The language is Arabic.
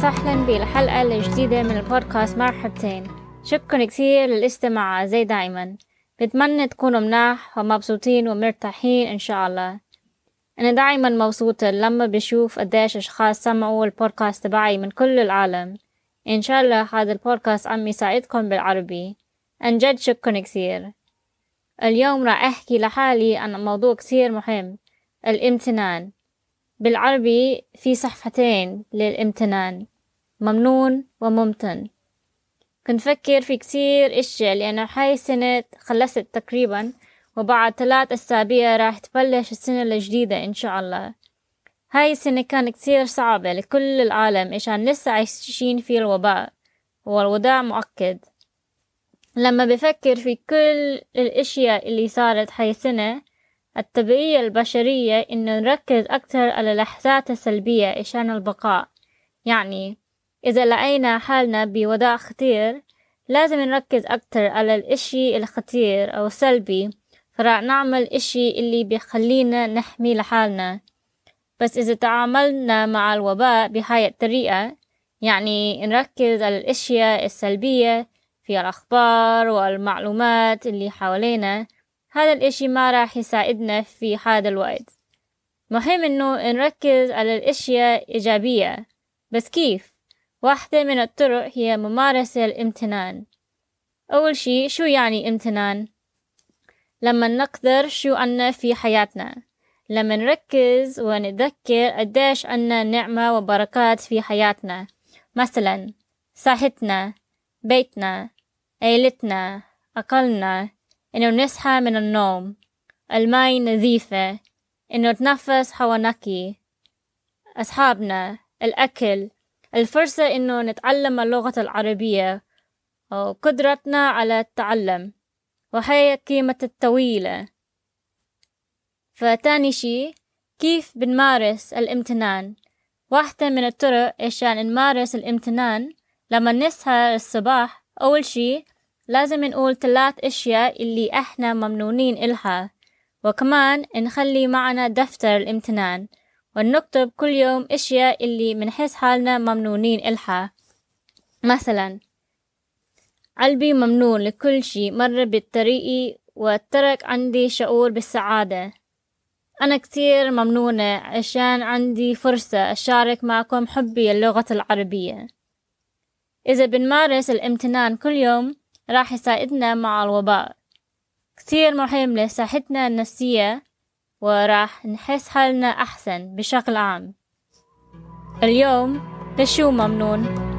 وسهلا بالحلقة الجديدة من البودكاست مرحبتين. شكرا كثير للاستماع زي دايما. بتمنى تكونوا مناح ومبسوطين ومرتاحين إن شاء الله. أنا دايما مبسوطة لما بشوف قديش أشخاص سمعوا البودكاست تبعي من كل العالم. إن شاء الله هذا البودكاست عم يساعدكم بالعربي. عن جد شكرا كثير. اليوم راح أحكي لحالي عن موضوع كثير مهم الامتنان. بالعربي في صفحتين للامتنان ممنون وممتن. كنت فكر في كثير أشياء لأنه هاي السنة خلصت تقريبا وبعد ثلاث أسابيع راح تبلش السنة الجديدة إن شاء الله. هاي السنة كانت كثير صعبة لكل العالم عشان لسه عايشين في الوباء والوضع مؤكد. لما بفكر في كل الأشياء اللي صارت هاي السنة الطبيعية البشرية إنه نركز أكتر على اللحظات السلبية عشان البقاء. يعني إذا لقينا حالنا بوضع خطير لازم نركز أكتر على الإشي الخطير أو السلبي فراح نعمل إشي اللي بيخلينا نحمي لحالنا. بس إذا تعاملنا مع الوباء بهاي الطريقة يعني نركز على الأشياء السلبية في الأخبار والمعلومات اللي حوالينا. هذا الإشي ما راح يساعدنا في هذا الوقت. مهم إنه نركز على الأشياء إيجابية. بس كيف؟ واحدة من الطرق هي ممارسة الامتنان. أول شي شو يعني امتنان؟ لما نقدر شو عنا في حياتنا. لما نركز ونتذكر قديش عنا نعمة وبركات في حياتنا. مثلا صحتنا بيتنا عيلتنا أقلنا. إنه نصحى من النوم. الماي نظيفة. إنه نتنفس هوا نقي أصحابنا. الأكل. الفرصة إنه نتعلم اللغة العربية. وقدرتنا على التعلم. وهي قيمة الطويلة فتاني شي. كيف بنمارس الامتنان؟ واحدة من الطرق عشان نمارس الامتنان لما نصحى الصباح أول شي لازم نقول ثلاث أشياء اللي إحنا ممنونين إلها. وكمان نخلي معنا دفتر الامتنان ونكتب كل يوم أشياء اللي منحس حالنا ممنونين إلها. مثلا قلبي ممنون لكل شي مر بطريقي وترك عندي شعور بالسعادة. أنا كتير ممنونة عشان عندي فرصة أشارك معكم حبي اللغة العربية. إذا بنمارس الامتنان كل يوم راح يساعدنا مع الوباء كتير مهم لصحتنا النفسية وراح نحس حالنا أحسن بشكل عام اليوم لشو ممنون؟